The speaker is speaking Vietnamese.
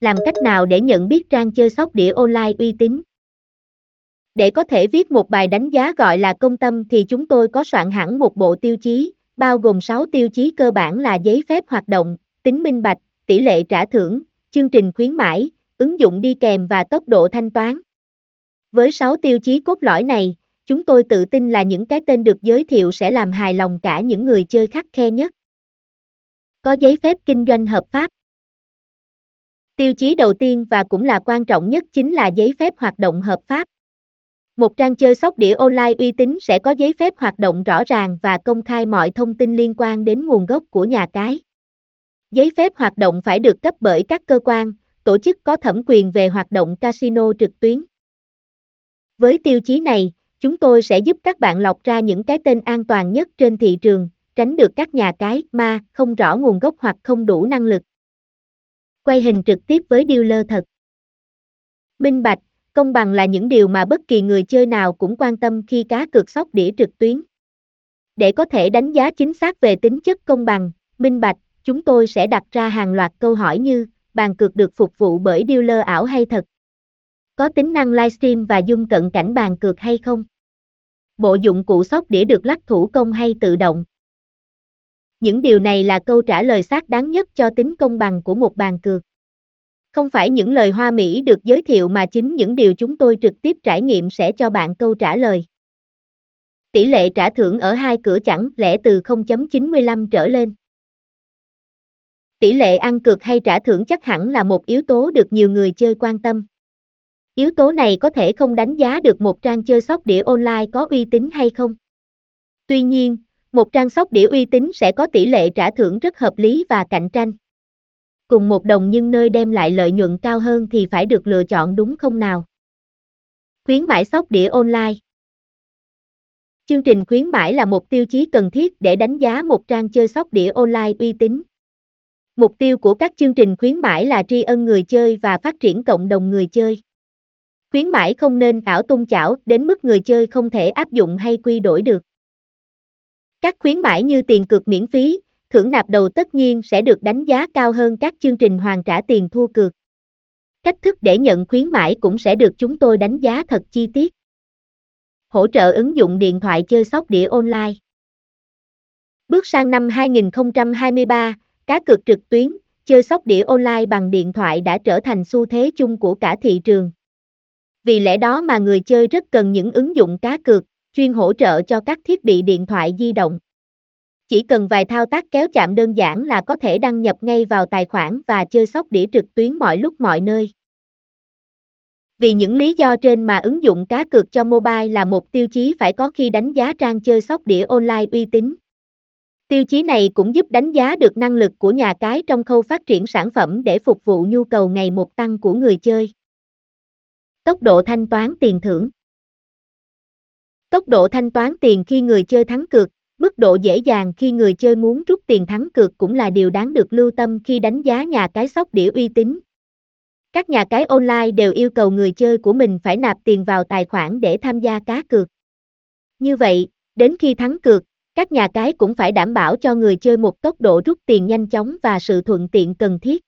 Làm cách nào để nhận biết trang chơi sóc đĩa online uy tín? Để có thể viết một bài đánh giá gọi là công tâm thì chúng tôi có soạn hẳn một bộ tiêu chí, bao gồm 6 tiêu chí cơ bản là giấy phép hoạt động, tính minh bạch, tỷ lệ trả thưởng, chương trình khuyến mãi, ứng dụng đi kèm và tốc độ thanh toán. Với 6 tiêu chí cốt lõi này, chúng tôi tự tin là những cái tên được giới thiệu sẽ làm hài lòng cả những người chơi khắc khe nhất. Có giấy phép kinh doanh hợp pháp. Tiêu chí đầu tiên và cũng là quan trọng nhất chính là giấy phép hoạt động hợp pháp. Một trang chơi sóc đĩa online uy tín sẽ có giấy phép hoạt động rõ ràng và công khai mọi thông tin liên quan đến nguồn gốc của nhà cái. Giấy phép hoạt động phải được cấp bởi các cơ quan, tổ chức có thẩm quyền về hoạt động casino trực tuyến. Với tiêu chí này, chúng tôi sẽ giúp các bạn lọc ra những cái tên an toàn nhất trên thị trường, tránh được các nhà cái ma không rõ nguồn gốc hoặc không đủ năng lực. Quay hình trực tiếp với dealer thật. Minh bạch, công bằng là những điều mà bất kỳ người chơi nào cũng quan tâm khi cá cược sóc đĩa trực tuyến. Để có thể đánh giá chính xác về tính chất công bằng, minh bạch, chúng tôi sẽ đặt ra hàng loạt câu hỏi như, bàn cược được phục vụ bởi dealer ảo hay thật? Có tính năng livestream và dung cận cảnh bàn cược hay không? Bộ dụng cụ sóc đĩa được lắc thủ công hay tự động? Những điều này là câu trả lời xác đáng nhất cho tính công bằng của một bàn cược. Không phải những lời hoa mỹ được giới thiệu mà chính những điều chúng tôi trực tiếp trải nghiệm sẽ cho bạn câu trả lời. Tỷ lệ trả thưởng ở hai cửa chẳng lẽ từ 0.95 trở lên. Tỷ lệ ăn cược hay trả thưởng chắc hẳn là một yếu tố được nhiều người chơi quan tâm. Yếu tố này có thể không đánh giá được một trang chơi sóc đĩa online có uy tín hay không. Tuy nhiên, một trang sóc đĩa uy tín sẽ có tỷ lệ trả thưởng rất hợp lý và cạnh tranh. Cùng một đồng nhưng nơi đem lại lợi nhuận cao hơn thì phải được lựa chọn đúng không nào? Khuyến mãi sóc đĩa online Chương trình khuyến mãi là một tiêu chí cần thiết để đánh giá một trang chơi sóc đĩa online uy tín. Mục tiêu của các chương trình khuyến mãi là tri ân người chơi và phát triển cộng đồng người chơi. Khuyến mãi không nên ảo tung chảo đến mức người chơi không thể áp dụng hay quy đổi được. Các khuyến mãi như tiền cược miễn phí, thưởng nạp đầu tất nhiên sẽ được đánh giá cao hơn các chương trình hoàn trả tiền thua cược. Cách thức để nhận khuyến mãi cũng sẽ được chúng tôi đánh giá thật chi tiết. Hỗ trợ ứng dụng điện thoại chơi sóc đĩa online. Bước sang năm 2023, cá cược trực tuyến, chơi sóc đĩa online bằng điện thoại đã trở thành xu thế chung của cả thị trường. Vì lẽ đó mà người chơi rất cần những ứng dụng cá cược, chuyên hỗ trợ cho các thiết bị điện thoại di động. Chỉ cần vài thao tác kéo chạm đơn giản là có thể đăng nhập ngay vào tài khoản và chơi sóc đĩa trực tuyến mọi lúc mọi nơi. Vì những lý do trên mà ứng dụng cá cược cho mobile là một tiêu chí phải có khi đánh giá trang chơi sóc đĩa online uy tín. Tiêu chí này cũng giúp đánh giá được năng lực của nhà cái trong khâu phát triển sản phẩm để phục vụ nhu cầu ngày một tăng của người chơi. Tốc độ thanh toán tiền thưởng Tốc độ thanh toán tiền khi người chơi thắng cược, mức độ dễ dàng khi người chơi muốn rút tiền thắng cược cũng là điều đáng được lưu tâm khi đánh giá nhà cái sóc đĩa uy tín. Các nhà cái online đều yêu cầu người chơi của mình phải nạp tiền vào tài khoản để tham gia cá cược. Như vậy, đến khi thắng cược, các nhà cái cũng phải đảm bảo cho người chơi một tốc độ rút tiền nhanh chóng và sự thuận tiện cần thiết.